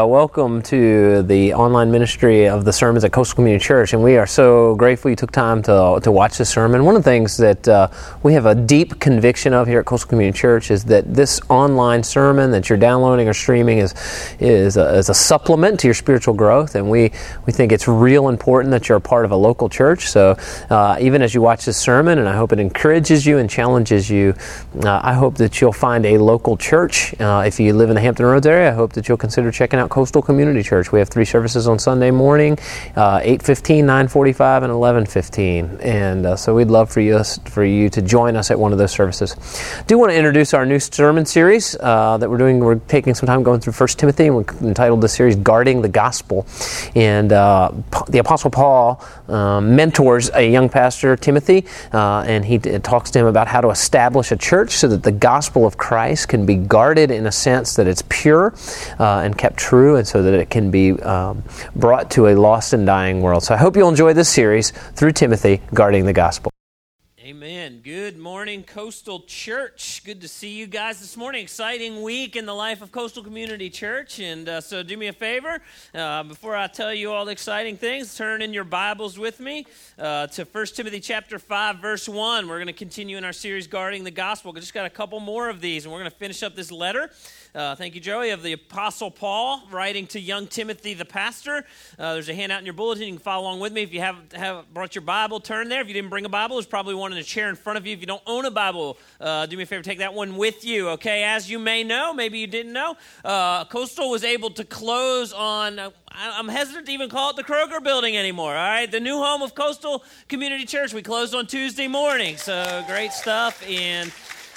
Welcome to the online ministry of the sermons at Coastal Community Church, and we are so grateful you took time to, to watch this sermon. One of the things that uh, we have a deep conviction of here at Coastal Community Church is that this online sermon that you're downloading or streaming is is a, is a supplement to your spiritual growth, and we we think it's real important that you're a part of a local church. So uh, even as you watch this sermon, and I hope it encourages you and challenges you, uh, I hope that you'll find a local church. Uh, if you live in the Hampton Roads area, I hope that you'll consider checking out Coastal Community Church. We have three services on Sunday morning, uh, 8.15, 9.45, and 11.15. And uh, so we'd love for you, for you to join us at one of those services. do want to introduce our new sermon series uh, that we're doing. We're taking some time going through 1 Timothy, and we entitled the series Guarding the Gospel. And uh, the Apostle Paul um, mentors a young pastor, Timothy, uh, and he talks to him about how to establish a church so that the gospel of Christ can be guarded in a sense that it's pure uh, and kept true true and so that it can be um, brought to a lost and dying world. So I hope you'll enjoy this series through Timothy, Guarding the Gospel. Amen. Good morning, Coastal Church. Good to see you guys this morning. Exciting week in the life of Coastal Community Church. And uh, so, do me a favor uh, before I tell you all the exciting things, turn in your Bibles with me uh, to 1 Timothy chapter 5, verse 1. We're going to continue in our series, Guarding the Gospel. We just got a couple more of these, and we're going to finish up this letter. Uh, thank you, Joey, of the Apostle Paul writing to young Timothy, the pastor. Uh, there's a handout in your bulletin. You can follow along with me. If you haven't have brought your Bible, turn there. If you didn't bring a Bible, there's probably one in a chair in front of you. If you don't own a Bible, uh, do me a favor, take that one with you, okay? As you may know, maybe you didn't know, uh, Coastal was able to close on. Uh, I'm hesitant to even call it the Kroger building anymore, all right? The new home of Coastal Community Church. We closed on Tuesday morning, so great stuff. And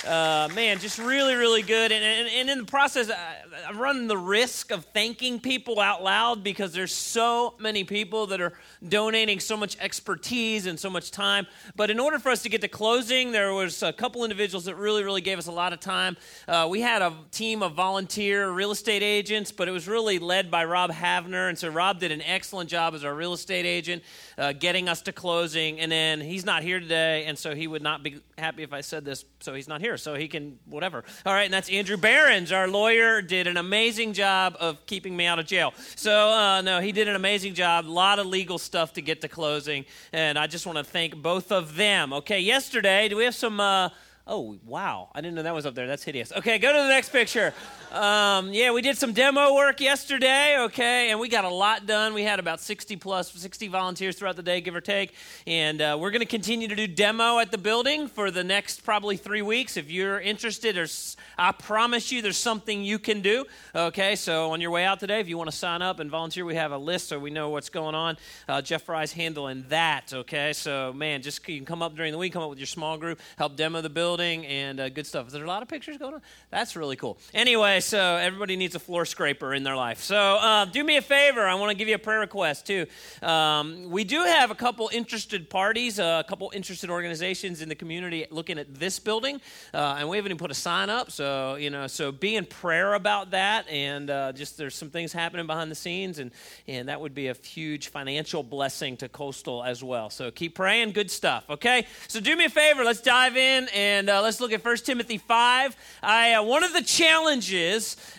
uh, man, just really, really good. And, and, and in the process, I, I run the risk of thanking people out loud because there's so many people that are donating so much expertise and so much time. But in order for us to get to closing, there was a couple individuals that really, really gave us a lot of time. Uh, we had a team of volunteer real estate agents, but it was really led by Rob Havner. And so Rob did an excellent job as our real estate agent, uh, getting us to closing. And then he's not here today, and so he would not be happy if I said this, so he's not here, so he can whatever. All right, and that's Andrew Barons, our lawyer, did an amazing job of keeping me out of jail. So uh, no, he did an amazing job. A lot of legal stuff to get to closing, and I just want to thank both of them. Okay, yesterday, do we have some? Uh, Oh, wow. I didn't know that was up there. That's hideous. Okay, go to the next picture. Um, yeah, we did some demo work yesterday, okay, and we got a lot done. We had about 60 plus, 60 volunteers throughout the day, give or take. And uh, we're going to continue to do demo at the building for the next probably three weeks. If you're interested, there's, I promise you there's something you can do, okay? So on your way out today, if you want to sign up and volunteer, we have a list so we know what's going on. Uh, Jeff Fry's handling that, okay? So, man, just you can come up during the week, come up with your small group, help demo the building, and uh, good stuff. Is there a lot of pictures going on? That's really cool. Anyway, so everybody needs a floor scraper in their life. So uh, do me a favor. I want to give you a prayer request too. Um, we do have a couple interested parties, uh, a couple interested organizations in the community looking at this building, uh, and we haven't even put a sign up. So you know, so be in prayer about that, and uh, just there's some things happening behind the scenes, and and that would be a huge financial blessing to Coastal as well. So keep praying. Good stuff. Okay. So do me a favor. Let's dive in and uh, let's look at 1 Timothy five. I uh, one of the challenges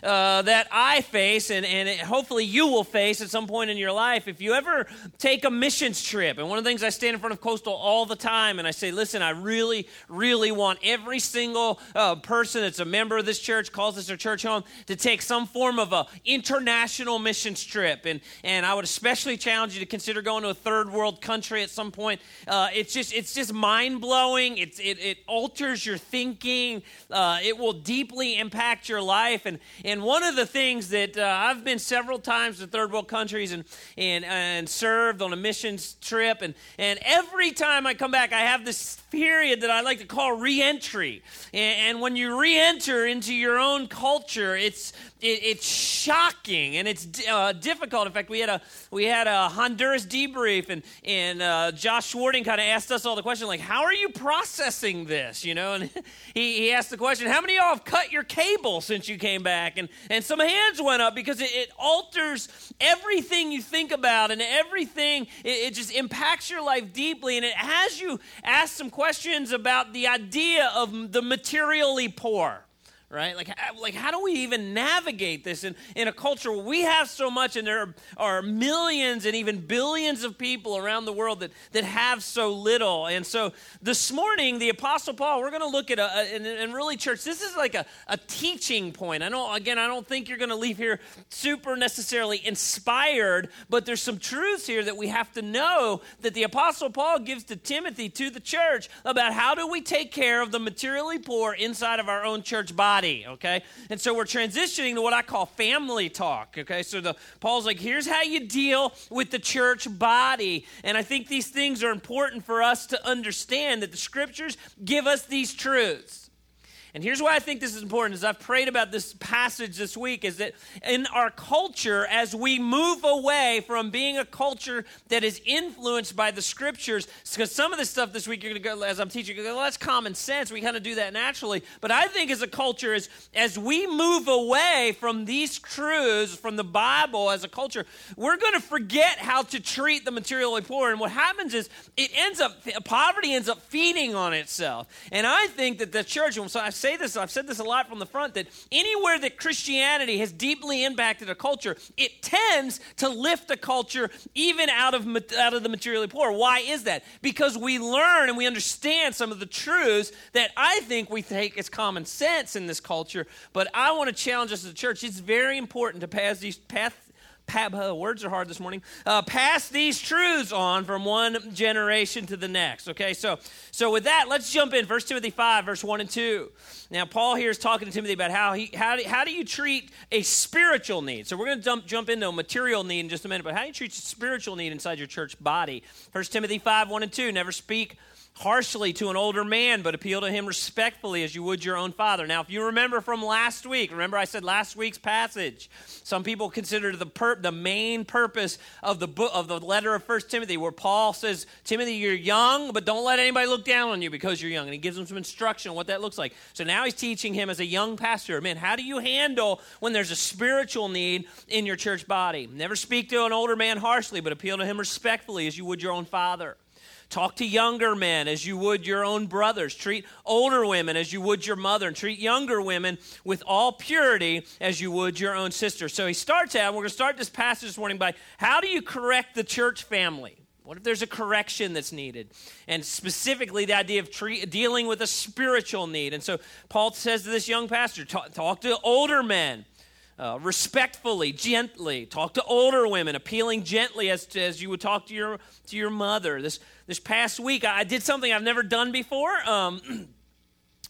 uh, that I face, and, and it, hopefully you will face at some point in your life. If you ever take a missions trip, and one of the things I stand in front of Coastal all the time, and I say, listen, I really, really want every single uh, person that's a member of this church, calls this their church home, to take some form of a international missions trip. And, and I would especially challenge you to consider going to a third world country at some point. Uh, it's just, it's just mind blowing. It, it alters your thinking. Uh, it will deeply impact your life life. And, and one of the things that uh, I've been several times to third world countries and, and, and served on a missions trip. And, and every time I come back, I have this period that I like to call reentry. And, and when you reenter into your own culture, it's, it, it's shocking and it's uh, difficult. In fact, we had a, we had a Honduras debrief, and, and uh, Josh Schwarting kind of asked us all the question, like, how are you processing this? You know, and he, he asked the question, how many of y'all have cut your cable since you came back? And, and some hands went up because it, it alters everything you think about and everything, it, it just impacts your life deeply. And it has you ask some questions about the idea of the materially poor right? Like, like how do we even navigate this in, in a culture where we have so much and there are millions and even billions of people around the world that, that have so little? And so this morning, the Apostle Paul, we're going to look at a, a and, and, really, church, this is like a, a teaching point. I know, again, I don't think you're going to leave here super necessarily inspired, but there's some truths here that we have to know that the Apostle Paul gives to Timothy, to the church, about how do we take care of the materially poor inside of our own church body body, okay? And so we're transitioning to what I call family talk, okay? So the Paul's like, here's how you deal with the church body. And I think these things are important for us to understand that the scriptures give us these truths. And here's why I think this is important as I've prayed about this passage this week is that in our culture as we move away from being a culture that is influenced by the scriptures because some of the stuff this week you're going to go as I'm teaching go, well, that's common sense. We kind of do that naturally. But I think as a culture as as we move away from these truths from the Bible as a culture we're going to forget how to treat the materially poor and what happens is it ends up poverty ends up feeding on itself. And I think that the church so I say this, I've said this a lot from the front, that anywhere that Christianity has deeply impacted a culture, it tends to lift a culture even out of, out of the materially poor. Why is that? Because we learn and we understand some of the truths that I think we take as common sense in this culture. But I want to challenge us as a church. It's very important to pass these, pass, uh, words are hard this morning. Uh, pass these truths on from one generation to the next. Okay, so so with that, let's jump in. First Timothy five, verse one and two. Now, Paul here is talking to Timothy about how he how do, how do you treat a spiritual need. So we're going to jump jump into a material need in just a minute, but how do you treat a spiritual need inside your church body? First Timothy five, one and two. Never speak harshly to an older man, but appeal to him respectfully as you would your own father. Now, if you remember from last week, remember I said last week's passage, some people consider the per- the main purpose of the book of the letter of First Timothy, where Paul says, Timothy, you're young, but don't let anybody look down on you because you're young. And he gives him some instruction on what that looks like. So now he's teaching him as a young pastor, man, how do you handle when there's a spiritual need in your church body? Never speak to an older man harshly, but appeal to him respectfully as you would your own father. Talk to younger men as you would your own brothers. Treat older women as you would your mother. And treat younger women with all purity as you would your own sister. So he starts out, we're going to start this passage this morning by how do you correct the church family? What if there's a correction that's needed? And specifically, the idea of tre- dealing with a spiritual need. And so Paul says to this young pastor talk, talk to older men uh, respectfully, gently. Talk to older women, appealing gently as, to, as you would talk to your, to your mother. This, this past week, I did something I've never done before. Um,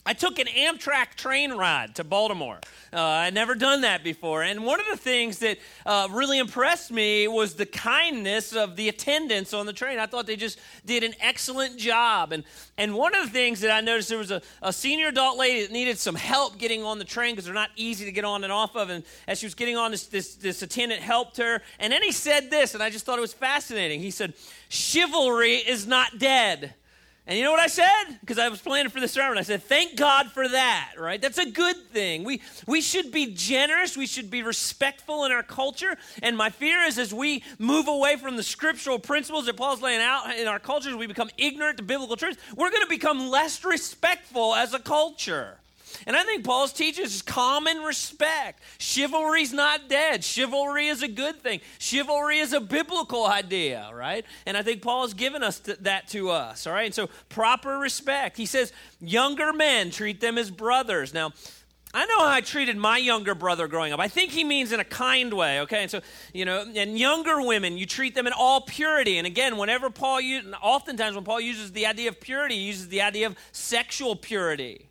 I took an Amtrak train ride to Baltimore. Uh, I'd never done that before. And one of the things that uh, really impressed me was the kindness of the attendants on the train. I thought they just did an excellent job. And, and one of the things that I noticed there was a, a senior adult lady that needed some help getting on the train because they're not easy to get on and off of. And as she was getting on, this, this, this attendant helped her. And then he said this, and I just thought it was fascinating. He said, Chivalry is not dead. And you know what I said? Because I was planning for this sermon. I said, thank God for that, right? That's a good thing. We, we should be generous. We should be respectful in our culture. And my fear is as we move away from the scriptural principles that Paul's laying out in our cultures, we become ignorant to biblical truths. We're going to become less respectful as a culture. And I think Paul's teaches common respect. Chivalry's not dead. Chivalry is a good thing. Chivalry is a biblical idea, right? And I think Paul has given us that to us, all right? And so proper respect. He says, younger men, treat them as brothers. Now, I know how I treated my younger brother growing up. I think he means in a kind way, okay? And so, you know, and younger women, you treat them in all purity. And again, whenever Paul uses, oftentimes when Paul uses the idea of purity, he uses the idea of sexual purity.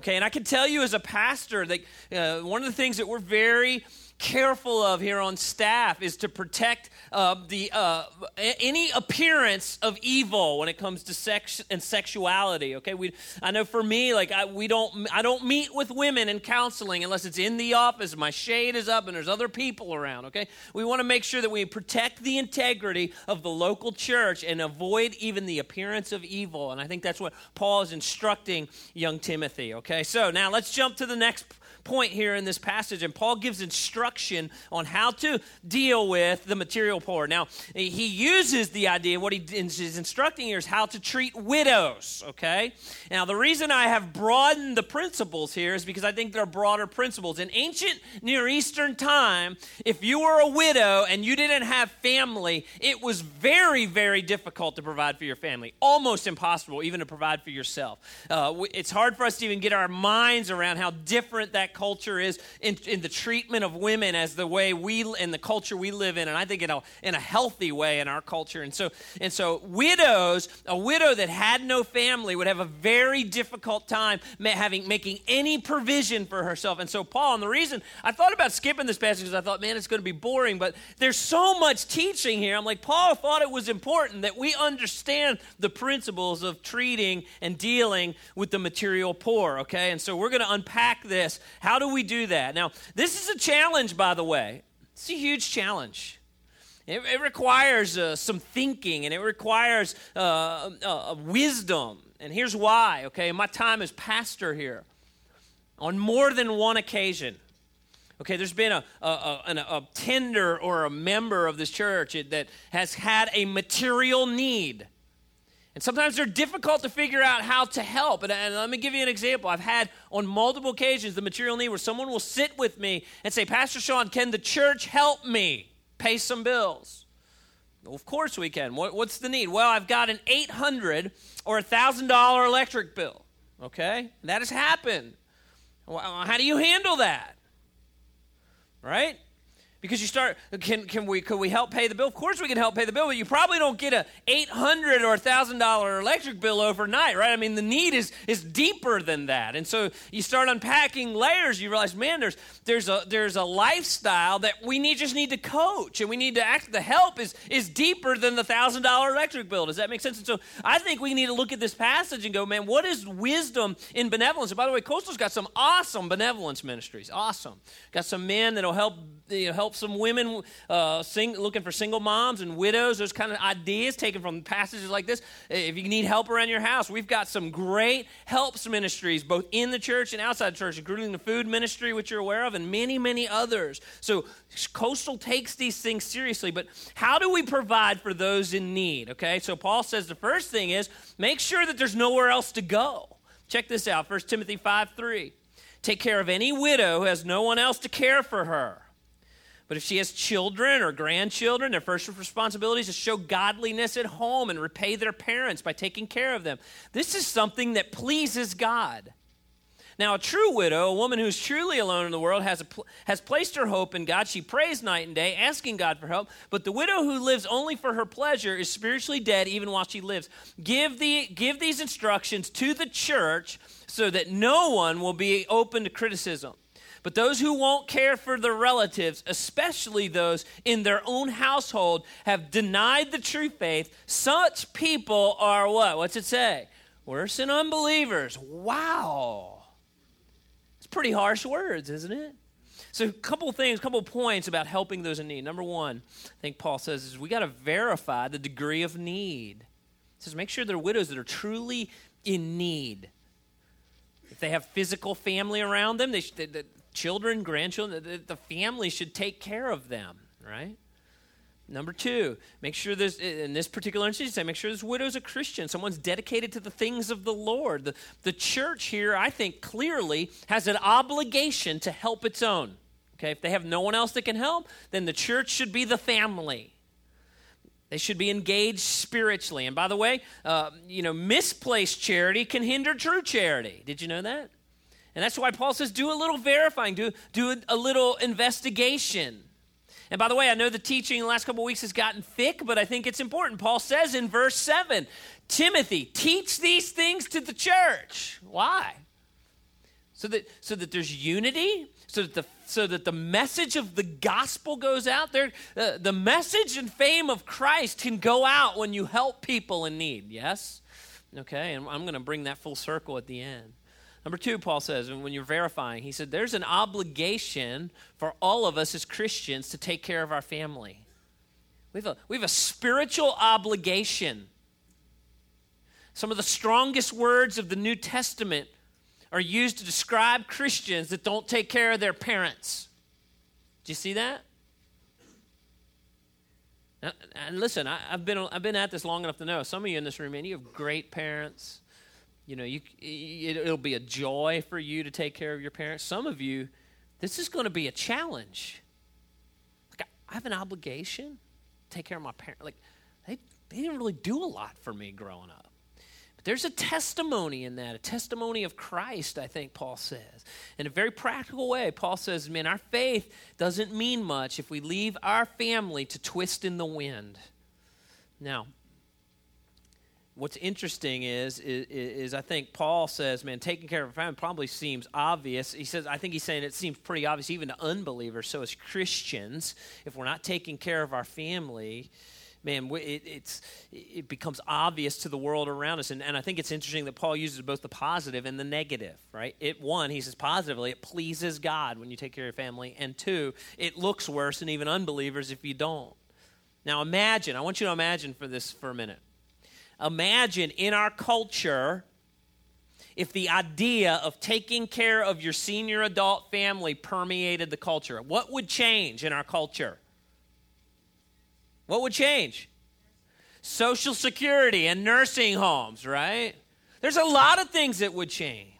Okay, and I can tell you as a pastor that uh, one of the things that we're very careful of here on staff is to protect uh, the uh, any appearance of evil when it comes to sex and sexuality. Okay, we I know for me, like I, we don't I don't meet with women in counseling unless it's in the office, my shade is up, and there's other people around. Okay, we want to make sure that we protect the integrity of the local church and avoid even the appearance of evil. And I think that's what Paul is instructing young Timothy. Okay, so now let's jump to the next point here in this passage, and Paul gives instruction on how to deal with the material poor. Now, he uses the idea, what he is instructing here is how to treat widows, okay? Now, the reason I have broadened the principles here is because I think there are broader principles. In ancient Near Eastern time, if you were a widow and you didn't have family, it was very, very difficult to provide for your family. Almost impossible even to provide for yourself. Uh, it's hard for us to even get our minds around how different that culture is in, in the treatment of women as the way we, in the culture we live in, and I think in a, in a healthy way in our culture. And so, and so widows, a widow that had no family would have a very difficult time having, making any provision for herself. And so Paul, and the reason I thought about skipping this passage because I thought, man, it's going to be boring, but there's so much teaching here. I'm like, Paul thought it was important that we understand the principles of treating and dealing with the material poor, okay? And so we're going to unpack this. How do we do that? Now, this is a challenge, by the way. It's a huge challenge. It, it requires uh, some thinking and it requires uh, uh, wisdom. And here's why, okay? My time as pastor here, on more than one occasion, Okay, there's been a, a, a, a, tender or a member of this church that has had a material need. And sometimes they're difficult to figure out how to help. And, and, let me give you an example. I've had on multiple occasions the material need where someone will sit with me and say, Pastor Sean, can the church help me pay some bills? Well, of course we can. What, what's the need? Well, I've got an 800 or a $1,000 electric bill. Okay? That has happened. Well, how do you handle that? right? Because you start, can, can we, could we help pay the bill? Of course we can help pay the bill, but you probably don't get a 800 or $1,000 electric bill overnight, right? I mean, the need is, is deeper than that. And so you start unpacking layers, you realize, man, there's, there's, a, there's a lifestyle that we need, just need to coach and we need to act, the help is, is deeper than the $1,000 electric bill. Does that make sense? And so I think we need to look at this passage and go, man, what is wisdom in benevolence? And by the way, Coastal's got some awesome benevolence ministries. Awesome. Got some men that'll help, you know, help some women uh, sing, looking for single moms and widows. Those kind of ideas taken from passages like this. If you need help around your house, we've got some great helps ministries, both in the church and outside the church, including the food ministry, which you're aware of, and many, many others. So Coastal takes these things seriously, but how do we provide for those in need? Okay, so Paul says the first thing is make sure that there's nowhere else to go. Check this out 1 Timothy 5 3. Take care of any widow who has no one else to care for her. But if she has children or grandchildren, their first responsibility is to show godliness at home and repay their parents by taking care of them. This is something that pleases God. Now, a true widow, a woman who's truly alone in the world, has, a, has placed her hope in God. She prays night and day, asking God for help. But the widow who lives only for her pleasure is spiritually dead even while she lives. Give, the, give these instructions to the church so that no one will be open to criticism. But those who won't care for their relatives, especially those in their own household, have denied the true faith. Such people are what? What's it say? Worse than unbelievers. Wow. It's pretty harsh words, isn't it? So, a couple things, a couple points about helping those in need. Number one, I think Paul says is we got to verify the degree of need. He says make sure they're widows that are truly in need. If they have physical family around them, they, they, children, grandchildren, the, the family should take care of them, right? Number two, make sure there's, in this particular instance, make sure this widow's a Christian. Someone's dedicated to the things of the Lord. The, the church here, I think, clearly has an obligation to help its own. Okay, if they have no one else that can help, then the church should be the family. They should be engaged spiritually. And by the way, uh, you know, misplaced charity can hinder true charity. Did you know that? And that's why Paul says, do a little verifying, do, do a little investigation. And by the way, I know the teaching in the last couple weeks has gotten thick, but I think it's important. Paul says in verse 7 Timothy, teach these things to the church. Why? So that, so that there's unity, so that the, so that the message of the gospel goes out there. Uh, the message and fame of Christ can go out when you help people in need, yes? Okay, and I'm going to bring that full circle at the end. Number two, Paul says, and when you're verifying, he said, there's an obligation for all of us as Christians to take care of our family. We have a, we have a spiritual obligation. Some of the strongest words of the New Testament are used to describe Christians that don't take care of their parents. Do you see that? And listen, I, have been I've been at this long enough to know some of you in this room, man, you have great parents. You know, you it, it'll be a joy for you to take care of your parents. Some of you, this is going to be a challenge. Like I have an obligation to take care of my parents. Like they they didn't really do a lot for me growing up. But there's a testimony in that, a testimony of Christ, I think Paul says. In a very practical way, Paul says, man, our faith doesn't mean much if we leave our family to twist in the wind. Now, what's interesting is, is, is, I think Paul says, man, taking care of a family probably seems obvious. He says, I think he's saying it seems pretty obvious even to unbelievers. So as Christians, if we're not taking care of our family, man, it, it's, it becomes obvious to the world around us. And, and I think it's interesting that Paul uses both the positive and the negative, right? It, one, he says positively, it pleases God when you take care of your family. And two, it looks worse than even unbelievers if you don't. Now imagine, I want you to imagine for this for a minute. Imagine in our culture, if the idea of taking care of your senior adult family permeated the culture, what would change in our culture? What would change? Social Security and nursing homes, right? There's a lot of things that would change.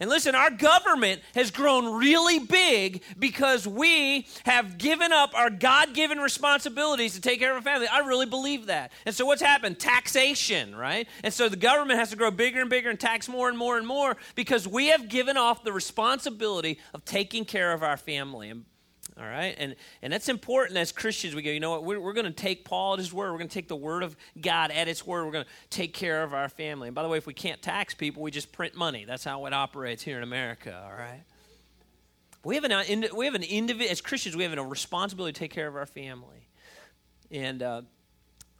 And listen, our government has grown really big because we have given up our God given responsibilities to take care of our family. I really believe that. And so what's happened? Taxation, right? And so the government has to grow bigger and bigger and tax more and more and more because we have given off the responsibility of taking care of our family. And all right? And, and that's important as Christians. We go, you know what? We're, we're going to take Paul at his word. We're going to take the word of God at its word. We're going to take care of our family. And by the way, if we can't tax people, we just print money. That's how it operates here in America, all right? We have an, we have an individual, as Christians, we have a responsibility to take care of our family. And, uh,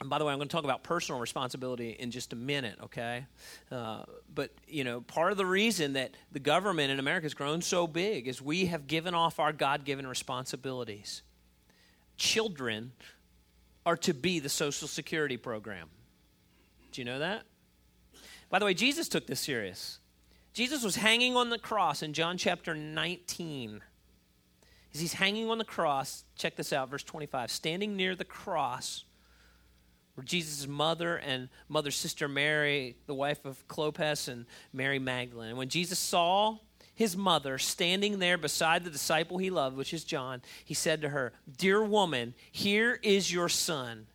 and by the way, I'm going to talk about personal responsibility in just a minute, okay? Uh, but, you know, part of the reason that the government in America has grown so big is we have given off our God given responsibilities. Children are to be the Social Security program. Do you know that? By the way, Jesus took this serious. Jesus was hanging on the cross in John chapter 19. As he's hanging on the cross, check this out, verse 25. Standing near the cross Jesus' mother and mother's sister Mary, the wife of Clopas, and Mary Magdalene. And when Jesus saw his mother standing there beside the disciple he loved, which is John, he said to her, Dear woman, here is your son.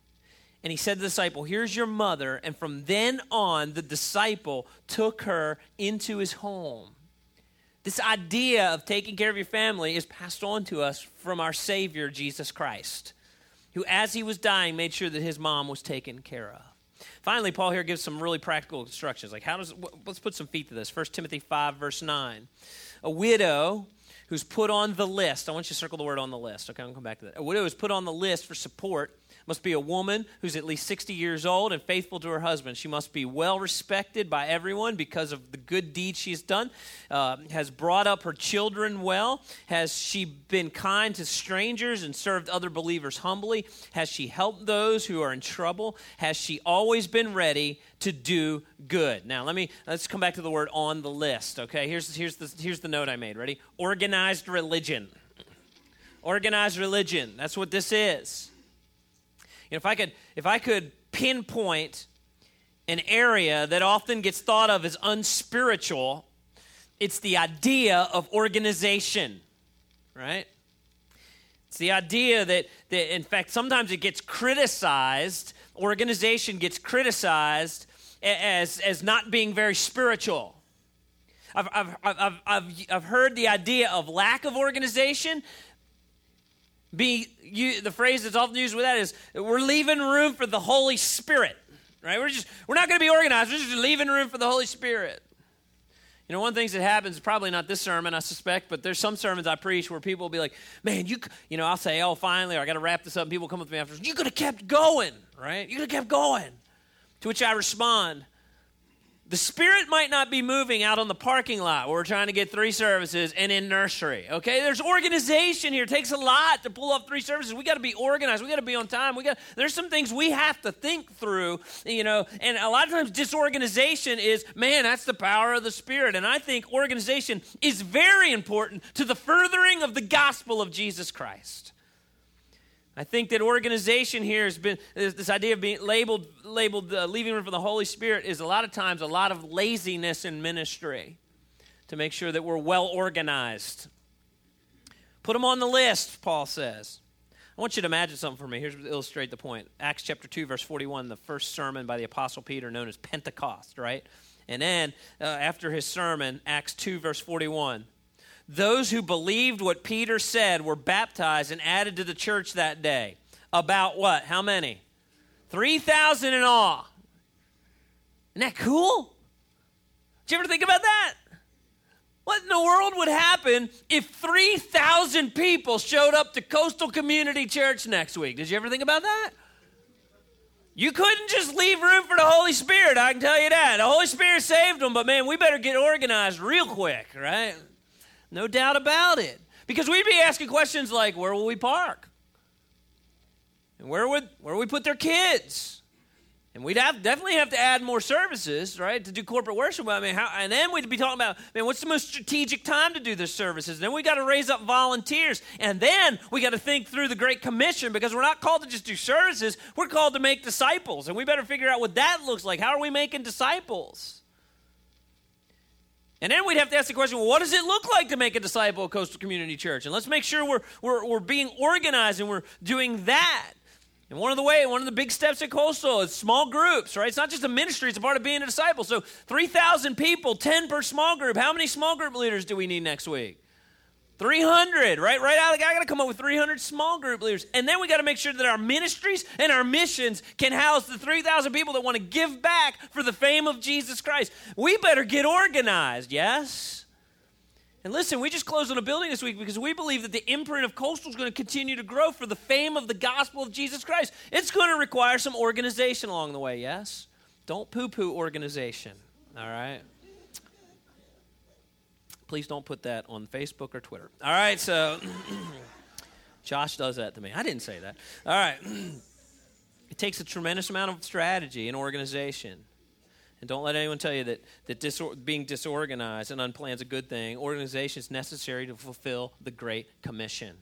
And he said to the disciple, Here's your mother. And from then on, the disciple took her into his home. This idea of taking care of your family is passed on to us from our Savior, Jesus Christ who, as he was dying, made sure that his mom was taken care of. Finally, Paul here gives some really practical instructions. Like, how does, let's put some feet to this. 1 Timothy 5, verse 9. A widow who's put on the list, I want you to circle the word on the list. Okay, I'll come back to that. A widow is put on the list for support must be a woman who's at least 60 years old and faithful to her husband. She must be well respected by everyone because of the good deeds she's done, uh, has brought up her children well. Has she been kind to strangers and served other believers humbly? Has she helped those who are in trouble? Has she always been ready to do good? Now, let me let's come back to the word on the list. Okay, here's here's the here's the note I made. Ready? Organized religion. Organized religion. That's what this is. You know, if I could, if I could pinpoint an area that often gets thought of as unspiritual, it's the idea of organization, right? It's the idea that, that, in fact, sometimes it gets criticized, organization gets criticized as, as not being very spiritual. I've, I've, I've, I've, I've heard the idea of lack of organization be you, the phrase that's often used with that is we're leaving room for the Holy Spirit. Right? We're just we're not going to be organized. We're just leaving room for the Holy Spirit. You know, one of the things that happens, probably not this sermon, I suspect, but there's some sermons I preach where people will be like, man, you, you know, I'll say, oh, finally, I got to wrap this up, and people come up to me after, you could have kept going, right? You could have kept going. To which I respond, The Spirit might not be moving out on the parking lot where we're trying to get three services and in nursery. Okay, there's organization here. It takes a lot to pull off three services. We got to be organized. We got to be on time. We got. There's some things we have to think through. You know, and a lot of times disorganization is man. That's the power of the Spirit. And I think organization is very important to the furthering of the gospel of Jesus Christ. I think that organization here has been this idea of being labeled labeled uh, leaving room for the Holy Spirit is a lot of times a lot of laziness in ministry to make sure that we're well organized. Put them on the list, Paul says. I want you to imagine something for me. Here's to illustrate the point. Acts chapter 2, verse 41, the first sermon by the Apostle Peter, known as Pentecost, right? And then uh, after his sermon, Acts 2, verse 41, those who believed what Peter said were baptized and added to the church that day. About what? How many? 3,000 in all. Isn't that cool? Did you ever think about that? What in the world would happen if 3,000 people showed up to Coastal Community Church next week? Did you ever think about that? You couldn't just leave room for the Holy Spirit, I can tell you that. The Holy Spirit saved them, but man, we better get organized real quick, right? No doubt about it. Because we'd be asking questions like where will we park? And where would where we put their kids? And we'd have, definitely have to add more services, right, to do corporate worship. I mean, how, and then we'd be talking about, man, what's the most strategic time to do the services? And then we got to raise up volunteers, and then we got to think through the Great Commission because we're not called to just do services; we're called to make disciples, and we better figure out what that looks like. How are we making disciples? And then we'd have to ask the question well, what does it look like to make a disciple of Coastal Community Church? And let's make sure we're, we're, we're being organized and we're doing that. And one of the way, one of the big steps at Coastal is small groups, right? It's not just a ministry, it's a part of being a disciple. So 3,000 people, 10 per small group. How many small group leaders do we need next week? 300, right? Right out of the I got to come up with 300 small group leaders. And then we got to make sure that our ministries and our missions can house the 3,000 people that want to give back for the fame of Jesus Christ. We better get organized, yes? And listen, we just closed on a building this week because we believe that the imprint of Coastal is going to continue to grow for the fame of the gospel of Jesus Christ. It's going to require some organization along the way, yes? Don't poo poo organization, all right? Please don't put that on Facebook or Twitter. All right, so Josh does that to me. I didn't say that. All right. it takes a tremendous amount of strategy and organization. And don't let anyone tell you that, that disor- being disorganized and unplanned is a good thing. Organization is necessary to fulfill the Great Commission.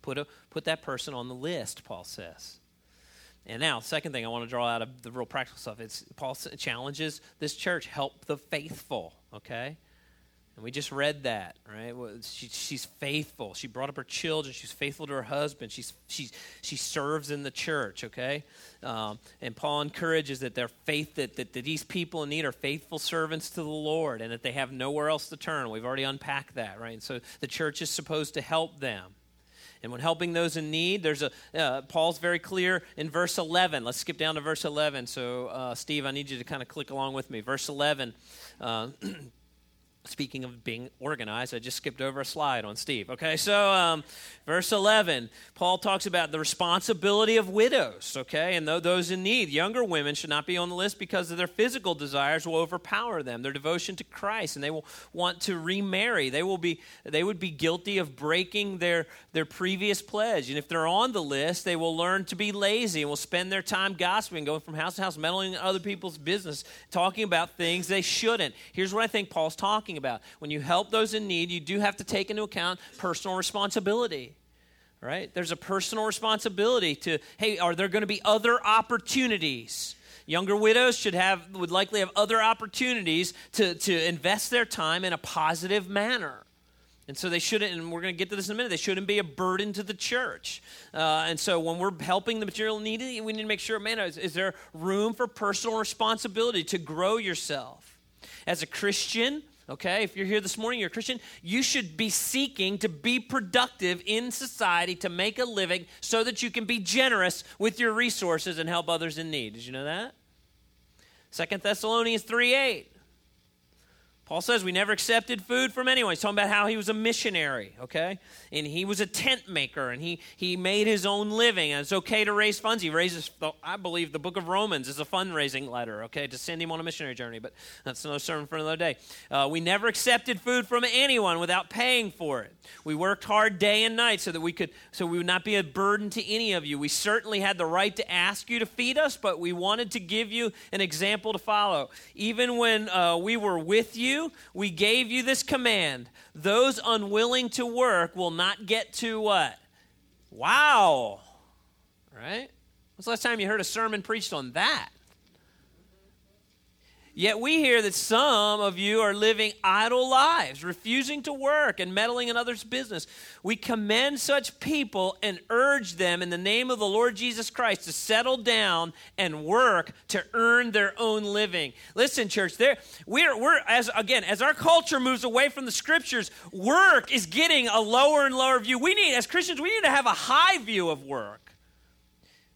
Put, a, put that person on the list, Paul says. And now, second thing I want to draw out of the real practical stuff, it's Paul challenges this church, help the faithful, okay? And we just read that, right? She, she's faithful. She brought up her children. She's faithful to her husband. She's, she's, she serves in the church, okay? Um, and Paul encourages that their faith, that, that, that these people in need are faithful servants to the Lord and that they have nowhere else to turn. We've already unpacked that, right? And so the church is supposed to help them. And when helping those in need, there's a uh, Paul's very clear in verse 11. Let's skip down to verse 11. So, uh, Steve, I need you to kind of click along with me. Verse 11. Uh, Speaking of being organized, I just skipped over a slide on Steve. Okay, so um, verse 11, Paul talks about the responsibility of widows, okay, and those in need. Younger women should not be on the list because of their physical desires will overpower them, their devotion to Christ, and they will want to remarry. They will be, they would be guilty of breaking their, their previous pledge. And if they're on the list, they will learn to be lazy and will spend their time gossiping, going from house to house, meddling in other people's business, talking about things they shouldn't. Here's what I think Paul's talking talking about. When you help those in need, you do have to take into account personal responsibility. Right? There's a personal responsibility to, hey, are there going to be other opportunities? Younger widows should have would likely have other opportunities to, to invest their time in a positive manner. And so they shouldn't, and we're going to get to this in a minute, they shouldn't be a burden to the church. Uh, and so when we're helping the material needy, we need to make sure, man, is, is there room for personal responsibility to grow yourself? As a Christian, okay? If you're here this morning, you're a Christian, you should be seeking to be productive in society to make a living so that you can be generous with your resources and help others in need. Did you know that? Second Thessalonians 3 8. Paul says we never accepted food from anyone. He's talking about how he was a missionary, okay? And he was a tent maker and he, he made his own living. And it's okay to raise funds. He raises, I believe, the book of Romans is a fundraising letter, okay, to send him on a missionary journey. But that's another sermon for another day. Uh, we never accepted food from anyone without paying for it. We worked hard day and night so that we could, so we would not be a burden to any of you. We certainly had the right to ask you to feed us, but we wanted to give you an example to follow. Even when uh, we were with you, we gave you this command. Those unwilling to work will not get to what? Wow. Right? When's the last time you heard a sermon preached on that? Yet we hear that some of you are living idle lives, refusing to work and meddling in others' business. We commend such people and urge them in the name of the Lord Jesus Christ to settle down and work to earn their own living. Listen, church, there we're we're as again, as our culture moves away from the scriptures, work is getting a lower and lower view. We need as Christians, we need to have a high view of work.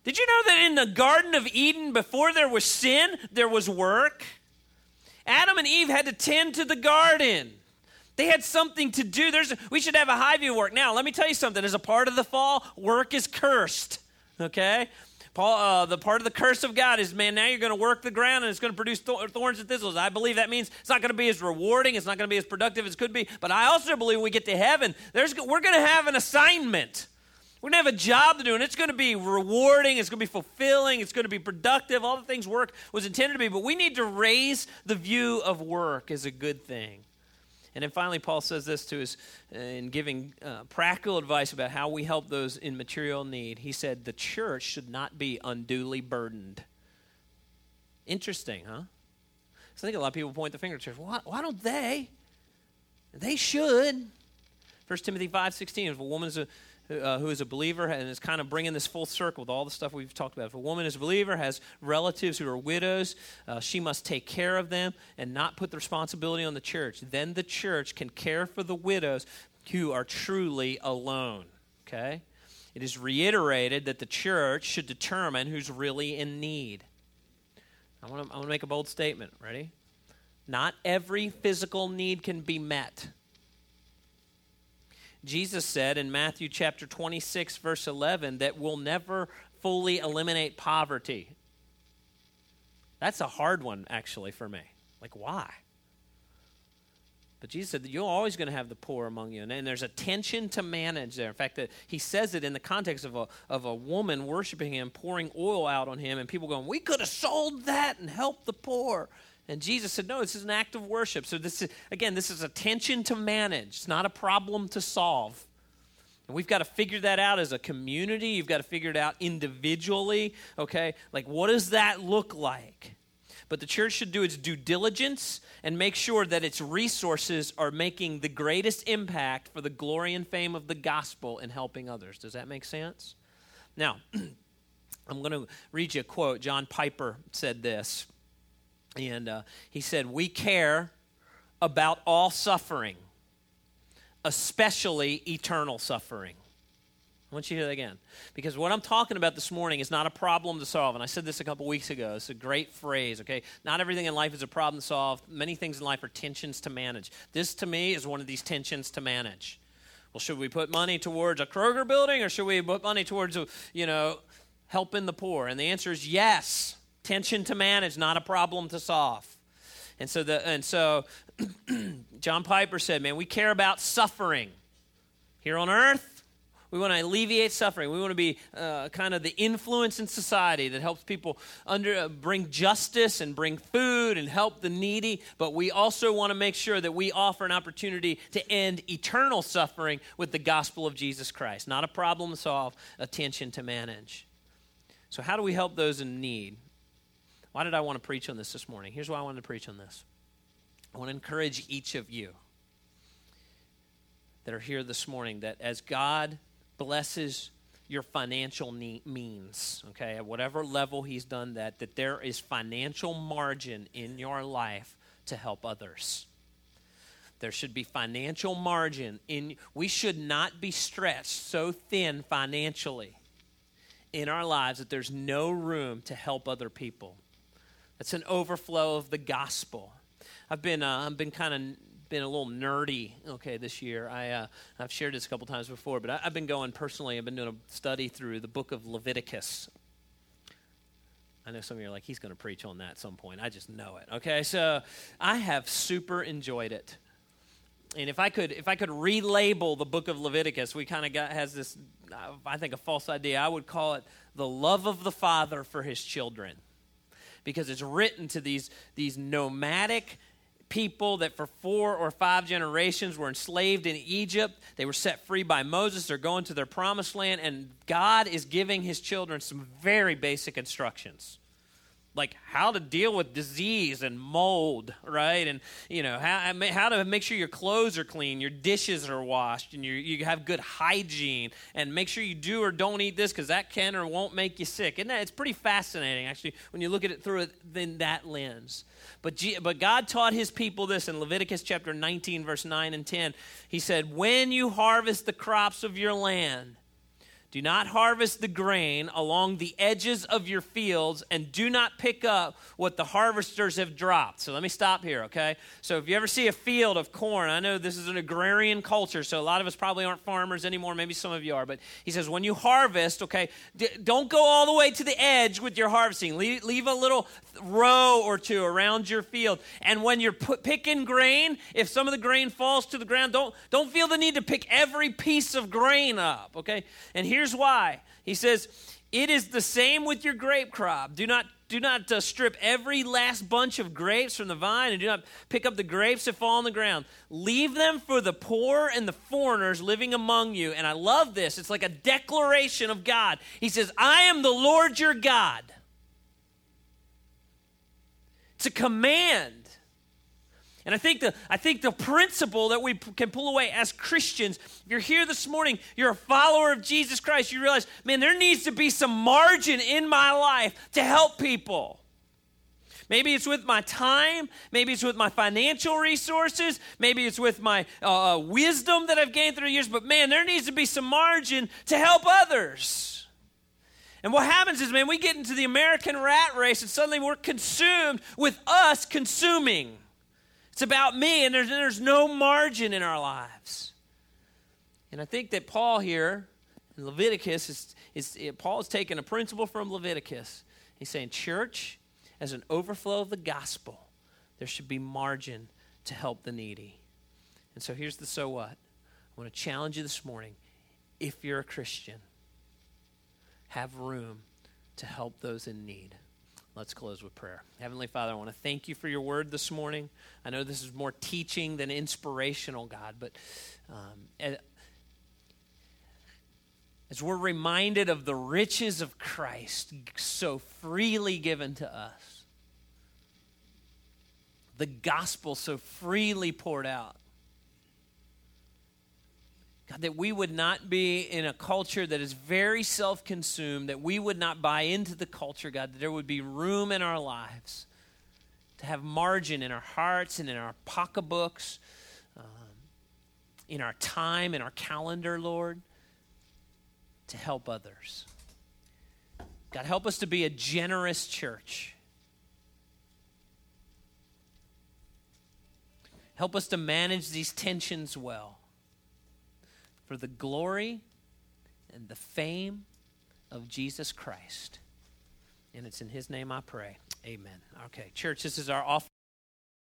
Did you know that in the Garden of Eden, before there was sin, there was work? Adam and Eve had to tend to the garden. They had something to do. There's we should have a high view work. Now, let me tell you something. As a part of the fall, work is cursed. Okay? Paul, uh, the part of the curse of God is, man, now you're going to work the ground and it's going to produce thorns and thistles. I believe that means it's not going to be as rewarding, it's not going to be as productive as it could be. But I also believe we get to heaven, there's, we're going to have an assignment. We're going to have a job to do, and it's going to be rewarding, it's going to be fulfilling, it's going to be productive. All the things work was intended to be, but we need to raise the view of work as a good thing. And then finally, Paul says this to us uh, in giving uh, practical advice about how we help those in material need. He said, The church should not be unduly burdened. Interesting, huh? So I think a lot of people point the finger at church. Why, why don't they? They should. 1 Timothy 5.16, if a woman is uh, who is a believer and is kind of bringing this full circle with all the stuff we've talked about. If a woman is a believer, has relatives who are widows, uh, she must take care of them and not put the responsibility on the church. Then the church can care for the widows who are truly alone. Okay? It is reiterated that the church should determine who's really in need. I want to make a bold statement. Ready? Not every physical need can be met. Jesus said in Matthew chapter 26, verse 11, that we'll never fully eliminate poverty. That's a hard one, actually, for me. Like, why? But Jesus said that you're always going to have the poor among you. And, and there's a tension to manage there. In fact, that he says it in the context of a, of a woman worshiping him, pouring oil out on him, and people going, We could have sold that and helped the poor. And Jesus said, No, this is an act of worship. So, this is, again, this is a tension to manage, it's not a problem to solve. And we've got to figure that out as a community. You've got to figure it out individually. Okay? Like, what does that look like? But the church should do its due diligence and make sure that its resources are making the greatest impact for the glory and fame of the gospel in helping others. Does that make sense? Now, I'm going to read you a quote. John Piper said this. And uh, he said, We care about all suffering, especially eternal suffering. I want you to hear that again. Because what I'm talking about this morning is not a problem to solve. And I said this a couple weeks ago. It's a great phrase, okay? Not everything in life is a problem to solve. Many things in life are tensions to manage. This, to me, is one of these tensions to manage. Well, should we put money towards a Kroger building or should we put money towards, you know, helping the poor? And the answer is yes tension to manage, not a problem to solve. And so, the, and so John Piper said, man, we care about suffering here on earth. We want to alleviate suffering. We want to be uh, kind of the influence in society that helps people under, uh, bring justice and bring food and help the needy. But we also want to make sure that we offer an opportunity to end eternal suffering with the gospel of Jesus Christ. Not a problem to solve, a tension to manage. So, how do we help those in need? Why did I want to preach on this this morning? Here's why I wanted to preach on this. I want to encourage each of you that are here this morning that as God blesses your financial means, okay, at whatever level He's done that, that there is financial margin in your life to help others. There should be financial margin in we should not be stretched so thin financially in our lives that there's no room to help other people. It's an overflow of the gospel. I've been uh, I've been kind of been a little nerdy okay this year. I uh, I've shared this a couple times before, but I, have been going personally. I've been doing a study through the book of Leviticus. I know some of you are like, he's going to preach on that at some point. I just know it. Okay, so I have super enjoyed it. And if I could, if I could relabel the book of Leviticus, we kind of got has this, I think, a false idea. I would call it the love of the father for his children, because it's written to these these nomadic people that for four or five generations were enslaved in Egypt. They were set free by Moses. They're going to their promised land, and God is giving his children some very basic instructions like how to deal with disease and mold, right? And you know how how to make sure your clothes are clean, your dishes are washed, and you you have good hygiene, and make sure you do or don't eat this because that can or won't make you sick. And that it's pretty fascinating actually when you look at it through it in that lens. But G, but God taught His people this in Leviticus chapter 19, verse 9 and 10. He said, "When you harvest the crops of your land." Do not harvest the grain along the edges of your fields, and do not pick up what the harvesters have dropped. So let me stop here, okay? So if you ever see a field of corn, I know this is an agrarian culture, so a lot of us probably aren't farmers anymore. Maybe some of you are, but he says when you harvest, okay, d- don't go all the way to the edge with your harvesting. Leave, leave a little row or two around your field. And when you're picking grain, if some of the grain falls to the ground, don't don't feel the need to pick every piece of grain up, okay? And here Here's why. He says, It is the same with your grape crop. Do not do not uh, strip every last bunch of grapes from the vine and do not pick up the grapes that fall on the ground. Leave them for the poor and the foreigners living among you. And I love this. It's like a declaration of God. He says, I am the Lord your God. It's a command. And I think the, I think the principle that we p- can pull away as Christians, if you're here this morning, you're a follower of Jesus Christ, you realize, man, there needs to be some margin in my life to help people. Maybe it's with my time. Maybe it's with my financial resources. Maybe it's with my uh, uh wisdom that I've gained through years. But man, there needs to be some margin to help others. And what happens is, man, we get into the American rat race and suddenly we're consumed with us consuming. It's about me, and there's, there's no margin in our lives. And I think that Paul here in Leviticus is, is Paul is taking a principle from Leviticus. He's saying, church, as an overflow of the gospel, there should be margin to help the needy. And so here's the so what. I want to challenge you this morning. If you're a Christian, have room to help those in need. Let's close with prayer. Heavenly Father, I want to thank you for your word this morning. I know this is more teaching than inspirational, God, but um, as we're reminded of the riches of Christ so freely given to us, the gospel so freely poured out, God, that we would not be in a culture that is very self consumed, that we would not buy into the culture, God, that there would be room in our lives to have margin in our hearts and in our pocketbooks, um, in our time, in our calendar, Lord, to help others. God, help us to be a generous church. Help us to manage these tensions well for the glory and the fame of Jesus Christ. And it's in his name I pray. Amen. Okay, church, this is our offering.